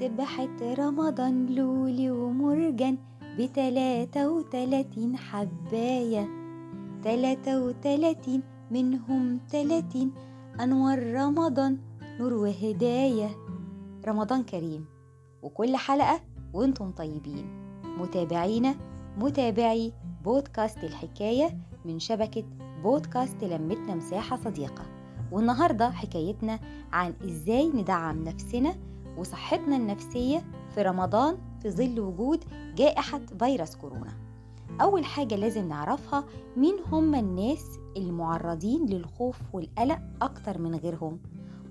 سبحة رمضان لولي ومرجان بتلاتة وتلاتين حباية. تلاتة وتلاتين منهم تلاتين أنوار رمضان نور وهداية. رمضان كريم. وكل حلقة وأنتم طيبين. متابعينا متابعي بودكاست الحكاية من شبكة بودكاست لمتنا مساحة صديقة. والنهاردة حكايتنا عن إزاي ندعم نفسنا وصحتنا النفسية في رمضان في ظل وجود جائحة فيروس كورونا. أول حاجة لازم نعرفها مين هم الناس المعرضين للخوف والقلق أكتر من غيرهم؟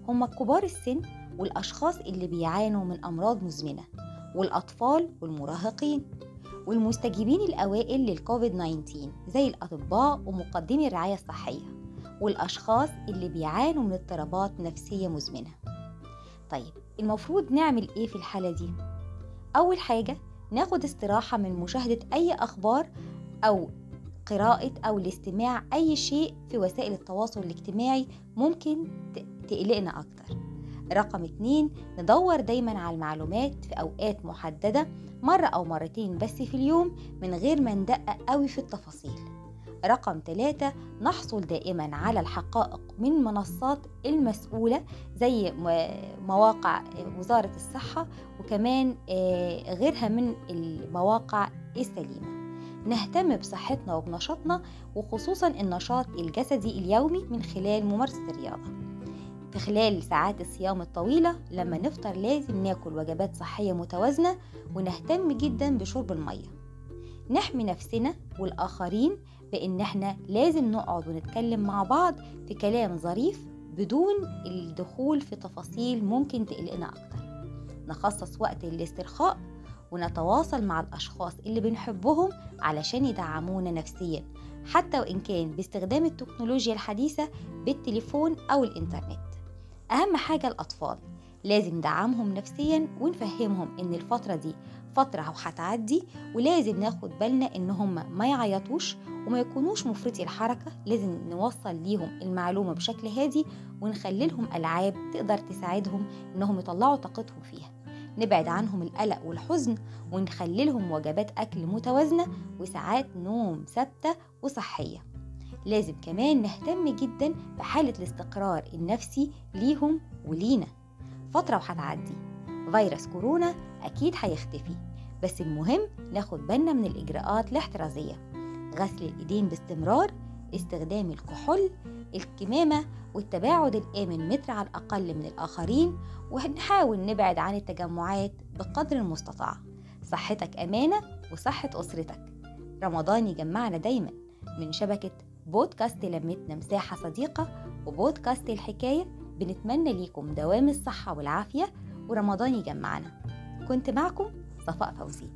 هم كبار السن والأشخاص اللي بيعانوا من أمراض مزمنة والأطفال والمراهقين والمستجيبين الأوائل للكوفيد 19 زي الأطباء ومقدمي الرعاية الصحية والأشخاص اللي بيعانوا من اضطرابات نفسية مزمنة. طيب المفروض نعمل إيه في الحالة دي؟ أول حاجة ناخد استراحة من مشاهدة أي أخبار أو قراءة أو الاستماع أي شيء في وسائل التواصل الاجتماعي ممكن تقلقنا أكتر رقم اتنين ندور دايما على المعلومات في أوقات محددة مرة أو مرتين بس في اليوم من غير ما ندقق قوي في التفاصيل رقم ثلاثة نحصل دائما على الحقائق من منصات المسؤولة زي مواقع وزارة الصحة وكمان غيرها من المواقع السليمة. نهتم بصحتنا وبنشاطنا وخصوصا النشاط الجسدي اليومي من خلال ممارسة الرياضة. في خلال ساعات الصيام الطويلة لما نفطر لازم ناكل وجبات صحية متوازنة ونهتم جدا بشرب المية. نحمي نفسنا والآخرين بإن إحنا لازم نقعد ونتكلم مع بعض في كلام ظريف بدون الدخول في تفاصيل ممكن تقلقنا أكتر. نخصص وقت للاسترخاء ونتواصل مع الأشخاص اللي بنحبهم علشان يدعمونا نفسيا حتى وإن كان باستخدام التكنولوجيا الحديثة بالتليفون أو الإنترنت. أهم حاجة الأطفال لازم ندعمهم نفسيا ونفهمهم إن الفترة دي فترة وهتعدي ولازم ناخد بالنا إن هم ما يعيطوش وما يكونوش مفرطي الحركة لازم نوصل ليهم المعلومة بشكل هادي ونخلي لهم ألعاب تقدر تساعدهم إنهم يطلعوا طاقتهم فيها. نبعد عنهم القلق والحزن ونخلي لهم وجبات أكل متوازنة وساعات نوم ثابتة وصحية. لازم كمان نهتم جدا بحالة الاستقرار النفسي ليهم ولينا. فترة وهتعدي. فيروس كورونا أكيد هيختفي بس المهم ناخد بالنا من الإجراءات الاحترازية. غسل الإيدين باستمرار استخدام الكحول الكمامة والتباعد الآمن متر على الأقل من الآخرين ونحاول نبعد عن التجمعات بقدر المستطاع. صحتك أمانة وصحة أسرتك. رمضان يجمعنا دايما. من شبكة بودكاست لمتنا مساحة صديقة وبودكاست الحكاية بنتمنى ليكم دوام الصحة والعافية ورمضان يجمعنا. كنت معكم صفاء فوزي